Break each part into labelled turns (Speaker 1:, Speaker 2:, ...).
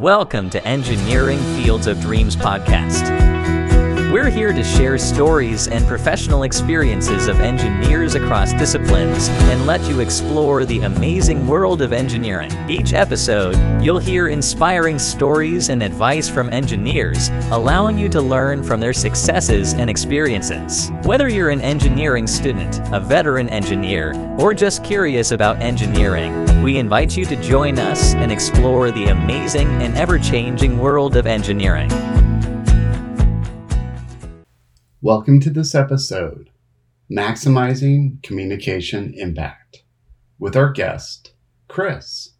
Speaker 1: Welcome to Engineering Fields of Dreams podcast. We're here to share stories and professional experiences of engineers across disciplines and let you explore the amazing world of engineering. Each episode, you'll hear inspiring stories and advice from engineers, allowing you to learn from their successes and experiences. Whether you're an engineering student, a veteran engineer, or just curious about engineering, we invite you to join us and explore the amazing and ever changing world of engineering.
Speaker 2: Welcome to this episode, Maximizing Communication Impact, with our guest, Chris.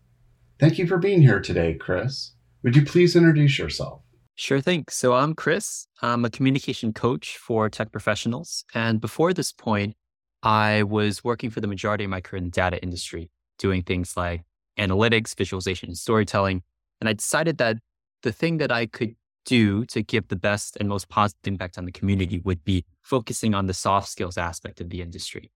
Speaker 2: Thank you for being here today, Chris. Would you please introduce yourself?
Speaker 3: Sure thing. So I'm Chris. I'm a communication coach for tech professionals. And before this point, I was working for the majority of my career in the data industry, doing things like analytics, visualization, and storytelling. And I decided that the thing that I could do to give the best and most positive impact on the community would be focusing on the soft skills aspect of the industry.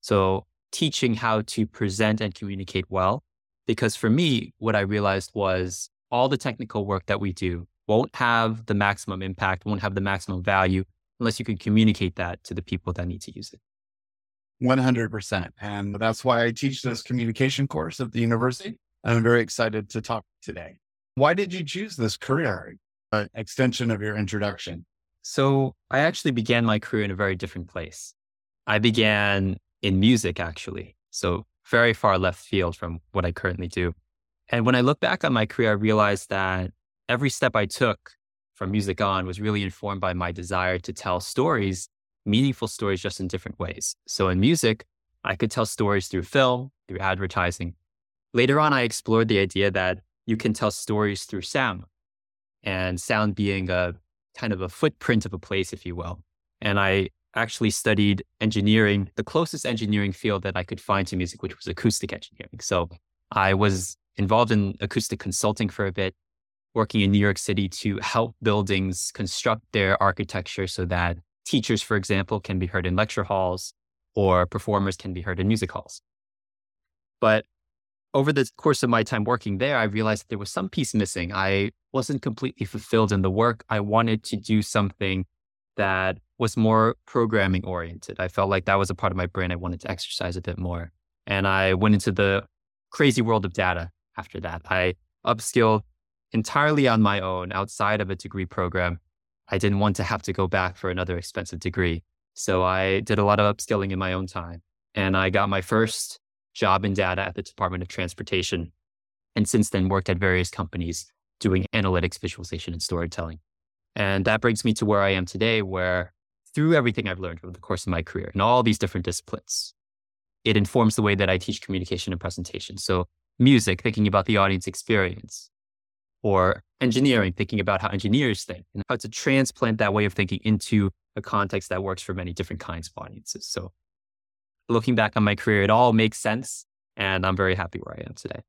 Speaker 3: So teaching how to present and communicate well. Because for me, what I realized was all the technical work that we do won't have the maximum impact, won't have the maximum value unless you can communicate that to the people that need to use it.
Speaker 4: 100%. And that's why I teach this communication course at the university. I'm very excited to talk today. Why did you choose this career? An extension of your introduction?
Speaker 3: So I actually began my career in a very different place. I began in music, actually. So very far left field from what I currently do. And when I look back on my career, I realized that every step I took from music on was really informed by my desire to tell stories, meaningful stories, just in different ways. So in music, I could tell stories through film, through advertising. Later on, I explored the idea that you can tell stories through sound and sound being a kind of a footprint of a place, if you will. And I actually studied engineering, the closest engineering field that I could find to music, which was acoustic engineering. So I was involved in acoustic consulting for a bit, working in New York City to help buildings construct their architecture so that teachers, for example, can be heard in lecture halls or performers can be heard in music halls. But over the course of my time working there, I realized there was some piece missing. I wasn't completely fulfilled in the work. I wanted to do something that was more programming oriented. I felt like that was a part of my brain I wanted to exercise a bit more. And I went into the crazy world of data after that. I upskilled entirely on my own outside of a degree program. I didn't want to have to go back for another expensive degree. So I did a lot of upskilling in my own time. And I got my first job in data at the Department of Transportation. And since then worked at various companies doing analytics, visualization, and storytelling. And that brings me to where I am today, where through everything I've learned over the course of my career in all these different disciplines, it informs the way that I teach communication and presentation. So, music, thinking about the audience experience, or engineering, thinking about how engineers think and how to transplant that way of thinking into a context that works for many different kinds of audiences. So, looking back on my career, it all makes sense. And I'm very happy where I am today.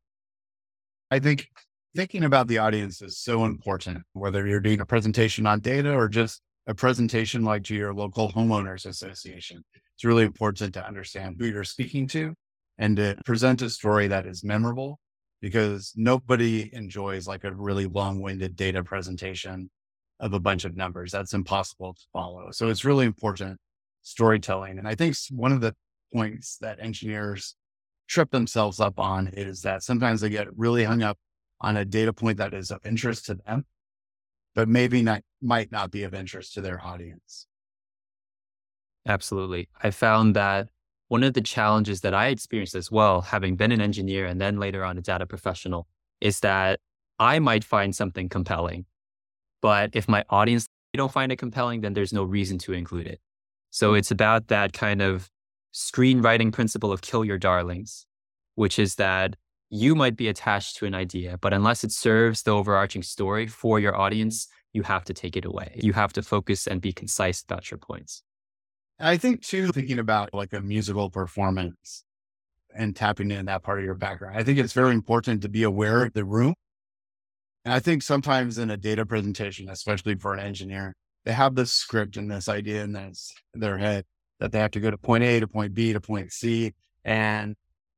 Speaker 4: I think thinking about the audience is so important, whether you're doing a presentation on data or just a presentation like to your local homeowners association. It's really important to understand who you're speaking to and to present a story that is memorable because nobody enjoys like a really long winded data presentation of a bunch of numbers. That's impossible to follow. So it's really important storytelling. And I think one of the points that engineers trip themselves up on is that sometimes they get really hung up on a data point that is of interest to them, but maybe not, might not be of interest to their audience.
Speaker 3: Absolutely. I found that one of the challenges that I experienced as well, having been an engineer and then later on a data professional, is that I might find something compelling. But if my audience don't find it compelling, then there's no reason to include it. So it's about that kind of screenwriting principle of kill your darlings, which is that you might be attached to an idea, but unless it serves the overarching story for your audience, you have to take it away. You have to focus and be concise about your points.
Speaker 4: I think too, thinking about like a musical performance and tapping in that part of your background, I think it's very important to be aware of the room. And I think sometimes in a data presentation, especially for an engineer, they have this script and this idea in their head that they have to go to point A to point B to point C. And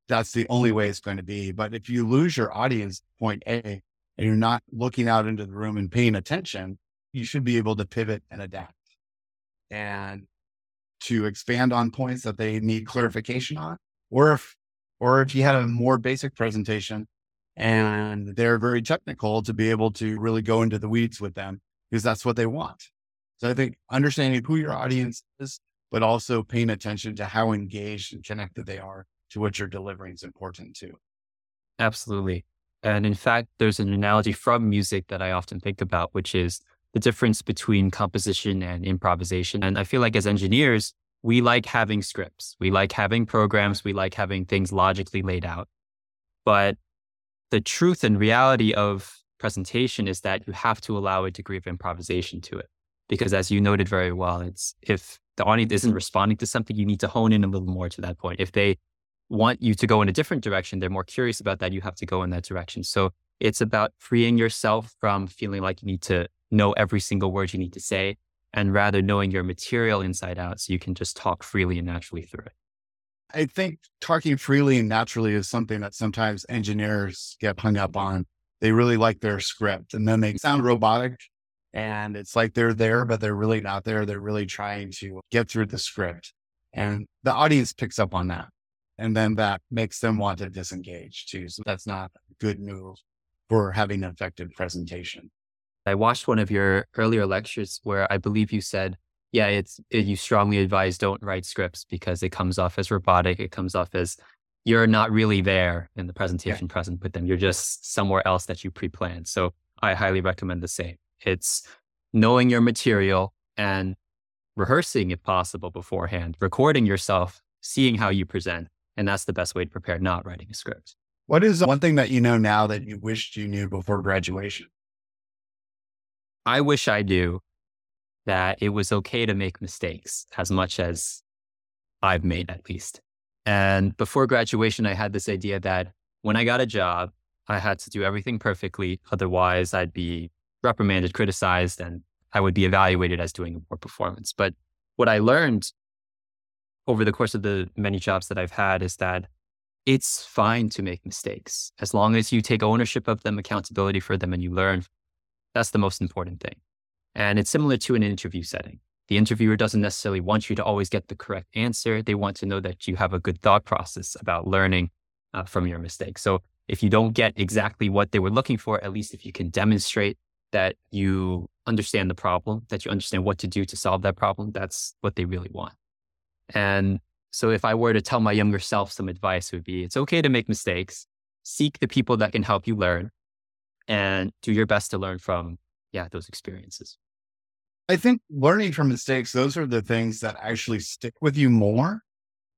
Speaker 4: that's the only way it's going to be. But if you lose your audience point A, and you're not looking out into the room and paying attention, you should be able to pivot and adapt and to expand on points that they need clarification on. Or if, or if you had a more basic presentation and they're very technical to be able to really go into the weeds with them because that's what they want. So I think understanding who your audience is, but also paying attention to how engaged and connected they are to what you're delivering is important too.
Speaker 3: Absolutely. And in fact, there's an analogy from music that I often think about, which is the difference between composition and improvisation. And I feel like as engineers, we like having scripts, we like having programs, we like having things logically laid out. But the truth and reality of presentation is that you have to allow a degree of improvisation to it. Because as you noted very well, it's if the audience isn't mm-hmm. responding to something, you need to hone in a little more to that point. If they want you to go in a different direction, they're more curious about that, you have to go in that direction. So it's about freeing yourself from feeling like you need to know every single word you need to say and rather knowing your material inside out so you can just talk freely and naturally through it.
Speaker 4: I think talking freely and naturally is something that sometimes engineers get hung up on. They really like their script and then they sound robotic and it's like they're there, but they're really not there. They're really trying to get through the script and the audience picks up on that. And then that makes them want to disengage too. So that's not good news for having an effective presentation.
Speaker 3: I watched one of your earlier lectures where I believe you said, yeah, it's it, you strongly advise don't write scripts because it comes off as robotic. It comes off as you're not really there in the presentation yeah. present with them. You're just somewhere else that you pre-planned. So I highly recommend the same. It's knowing your material and rehearsing if possible beforehand, recording yourself, seeing how you present, and that's the best way to prepare, not writing a script.
Speaker 4: What is one thing that you know now that you wished you knew before graduation?
Speaker 3: I wish I knew that it was okay to make mistakes as much as I've made, at least. And before graduation, I had this idea that when I got a job, I had to do everything perfectly. Otherwise, I'd be reprimanded, criticized, and I would be evaluated as doing a poor performance. But what I learned over the course of the many jobs that I've had is that it's fine to make mistakes as long as you take ownership of them, accountability for them, and you learn. That's the most important thing. And it's similar to an interview setting. The interviewer doesn't necessarily want you to always get the correct answer. They want to know that you have a good thought process about learning uh, from your mistakes. So if you don't get exactly what they were looking for, at least if you can demonstrate that you understand the problem, that you understand what to do to solve that problem, that's what they really want. And so if I were to tell my younger self some advice, would be it's okay to make mistakes, seek the people that can help you learn, and do your best to learn from, yeah, those experiences.
Speaker 4: I think learning from mistakes, those are the things that actually stick with you more.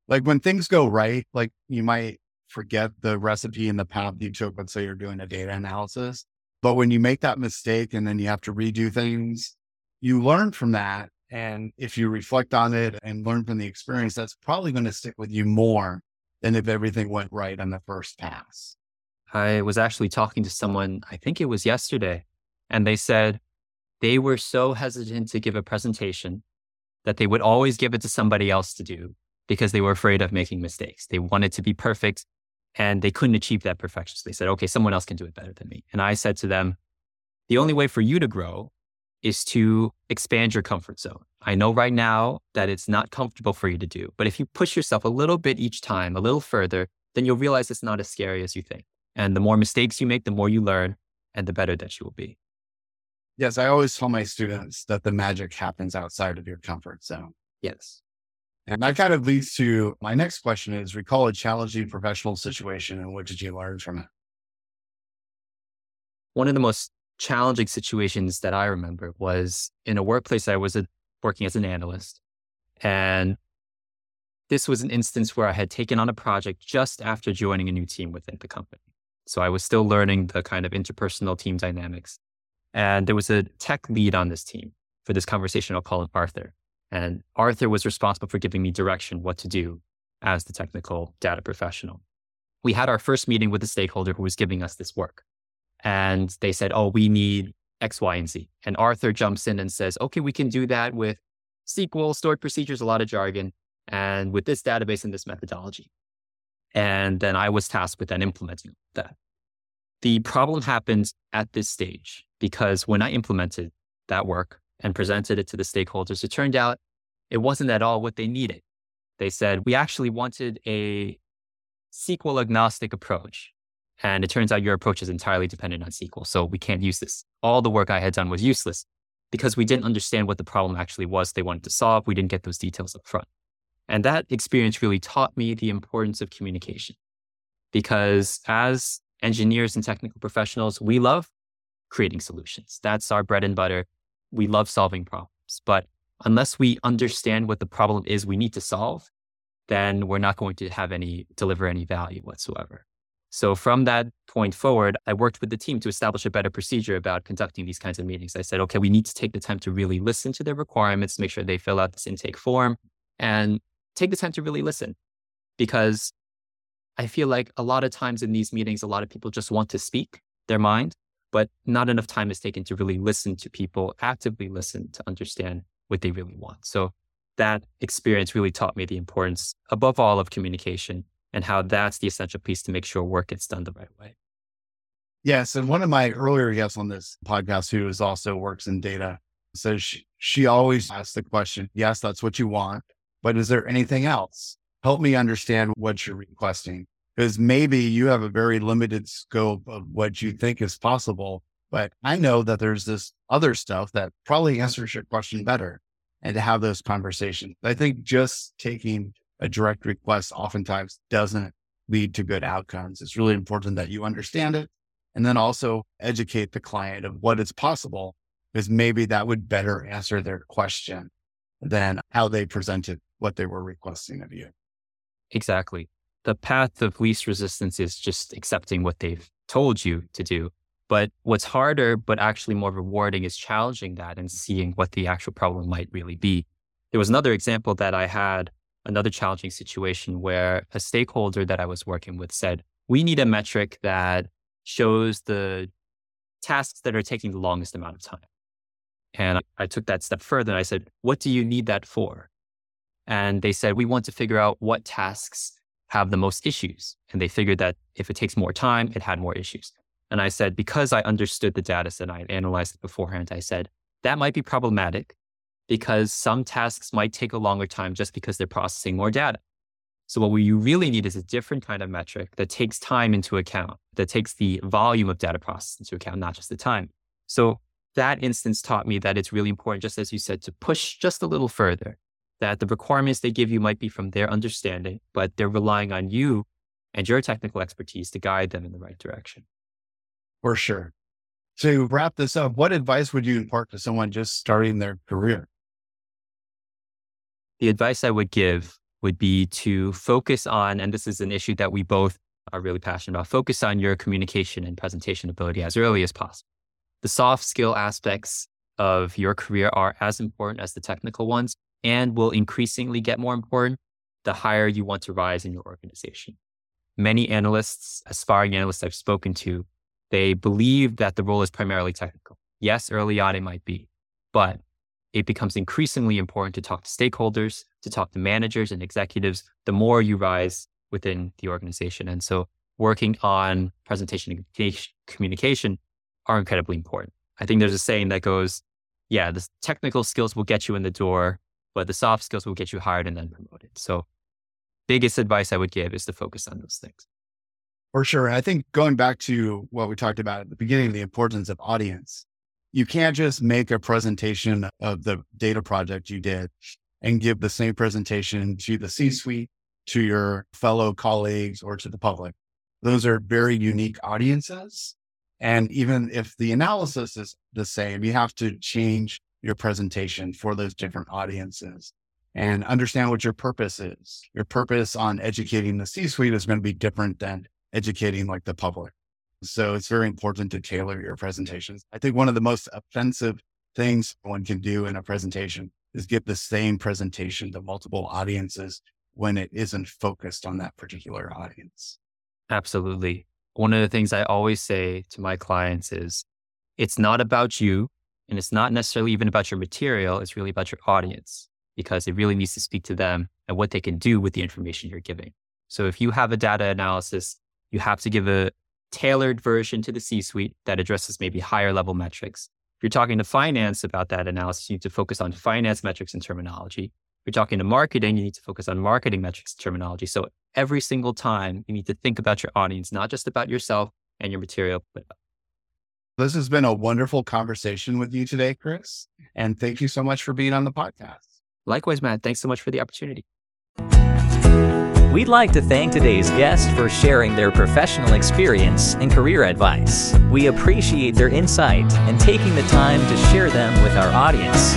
Speaker 4: Like when things go right, like you might forget the recipe and the path you took. Let's say you're doing a data analysis. But when you make that mistake and then you have to redo things, you learn from that and if you reflect on it and learn from the experience, that's probably going to stick with you more than if everything went right on the first pass.
Speaker 3: I was actually talking to someone, I think it was yesterday, and they said they were so hesitant to give a presentation that they would always give it to somebody else to do because they were afraid of making mistakes. They wanted to be perfect and they couldn't achieve that perfection. So they said, okay, someone else can do it better than me. And I said to them, the only way for you to grow is to expand your comfort zone. I know right now that it's not comfortable for you to do, but if you push yourself a little bit each time, a little further, then you'll realize it's not as scary as you think. And the more mistakes you make, the more you learn and the better that you will be.
Speaker 4: Yes, I always tell my students that the magic happens outside of your comfort zone.
Speaker 3: Yes.
Speaker 4: And that kind of leads to my next question is recall a challenging professional situation and what did you learn from it?
Speaker 3: One of the most challenging situations that I remember was in a workplace I was a, working as an analyst. And this was an instance where I had taken on a project just after joining a new team within the company. So I was still learning the kind of interpersonal team dynamics. And there was a tech lead on this team for this conversation. I'll call him Arthur. And Arthur was responsible for giving me direction what to do as the technical data professional. We had our first meeting with the stakeholder who was giving us this work and they said, oh, we need X, Y, and Z. And Arthur jumps in and says, okay, we can do that with SQL, stored procedures, a lot of jargon, and with this database and this methodology. And then I was tasked with then implementing that. The problem happens at this stage because when I implemented that work and presented it to the stakeholders, it turned out it wasn't at all what they needed. They said, we actually wanted a SQL agnostic approach. And it turns out your approach is entirely dependent on SQL. So we can't use this. All the work I had done was useless because we didn't understand what the problem actually was they wanted to solve. We didn't get those details up front. And that experience really taught me the importance of communication because as engineers and technical professionals, we love creating solutions. That's our bread and butter. We love solving problems. But unless we understand what the problem is we need to solve, then we're not going to have any deliver any value whatsoever. So from that point forward, I worked with the team to establish a better procedure about conducting these kinds of meetings. I said, okay, we need to take the time to really listen to their requirements, make sure they fill out this intake form and take the time to really listen because I feel like a lot of times in these meetings, a lot of people just want to speak their mind, but not enough time is taken to really listen to people, actively listen to understand what they really want. So that experience really taught me the importance, above all, of communication and how that's the essential piece to make sure work gets done the right way.
Speaker 4: Yes. And one of my earlier guests on this podcast, who is also works in data, says she, she always asks the question, yes, that's what you want, but is there anything else? help me understand what you're requesting. Because maybe you have a very limited scope of what you think is possible, but I know that there's this other stuff that probably answers your question better and to have those conversations. I think just taking a direct request oftentimes doesn't lead to good outcomes. It's really important that you understand it and then also educate the client of what is possible because maybe that would better answer their question than how they presented what they were requesting of you.
Speaker 3: Exactly. The path of least resistance is just accepting what they've told you to do. But what's harder, but actually more rewarding, is challenging that and seeing what the actual problem might really be. There was another example that I had, another challenging situation where a stakeholder that I was working with said, We need a metric that shows the tasks that are taking the longest amount of time. And I took that step further and I said, What do you need that for? And they said, we want to figure out what tasks have the most issues. And they figured that if it takes more time, it had more issues. And I said, because I understood the data set, I had analyzed it beforehand, I said, that might be problematic because some tasks might take a longer time just because they're processing more data. So what you really need is a different kind of metric that takes time into account, that takes the volume of data processed into account, not just the time. So that instance taught me that it's really important, just as you said, to push just a little further, that the requirements they give you might be from their understanding, but they're relying on you and your technical expertise to guide them in the right direction.
Speaker 4: For sure. To wrap this up, what advice would you impart to someone just starting their career?
Speaker 3: The advice I would give would be to focus on, and this is an issue that we both are really passionate about, focus on your communication and presentation ability as early as possible. The soft skill aspects of your career are as important as the technical ones, and will increasingly get more important the higher you want to rise in your organization. Many analysts, aspiring analysts I've spoken to, they believe that the role is primarily technical. Yes, early on it might be, but it becomes increasingly important to talk to stakeholders, to talk to managers and executives, the more you rise within the organization. And so working on presentation and communication are incredibly important. I think there's a saying that goes, yeah, the technical skills will get you in the door, but the soft skills will get you hired and then promoted. So, biggest advice I would give is to focus on those things.
Speaker 4: For sure. I think going back to what we talked about at the beginning, the importance of audience, you can't just make a presentation of the data project you did and give the same presentation to the C suite, to your fellow colleagues, or to the public. Those are very unique audiences. And even if the analysis is the same, you have to change your presentation for those different audiences and understand what your purpose is. Your purpose on educating the C suite is going to be different than educating like the public. So it's very important to tailor your presentations. I think one of the most offensive things one can do in a presentation is give the same presentation to multiple audiences when it isn't focused on that particular audience.
Speaker 3: Absolutely. One of the things I always say to my clients is it's not about you. And it's not necessarily even about your material, it's really about your audience because it really needs to speak to them and what they can do with the information you're giving. So if you have a data analysis, you have to give a tailored version to the C suite that addresses maybe higher level metrics. If you're talking to finance about that analysis, you need to focus on finance metrics and terminology. If you're talking to marketing, you need to focus on marketing metrics and terminology. So every single time you need to think about your audience, not just about yourself and your material, but
Speaker 4: this has been a wonderful conversation with you today, Chris. And thank you so much for being on the podcast.
Speaker 3: Likewise, Matt. Thanks so much for the opportunity.
Speaker 1: We'd like to thank today's guest for sharing their professional experience and career advice. We appreciate their insight and taking the time to share them with our audience.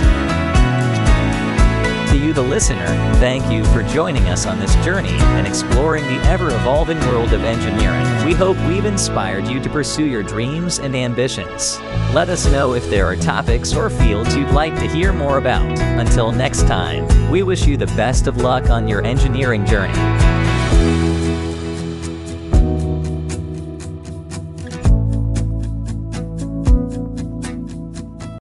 Speaker 1: To you, the listener, thank you for joining us on this journey and exploring the ever evolving world of engineering. We hope we've inspired you to pursue your dreams and ambitions. Let us know if there are topics or fields you'd like to hear more about. Until next time, we wish you the best of luck on your engineering journey.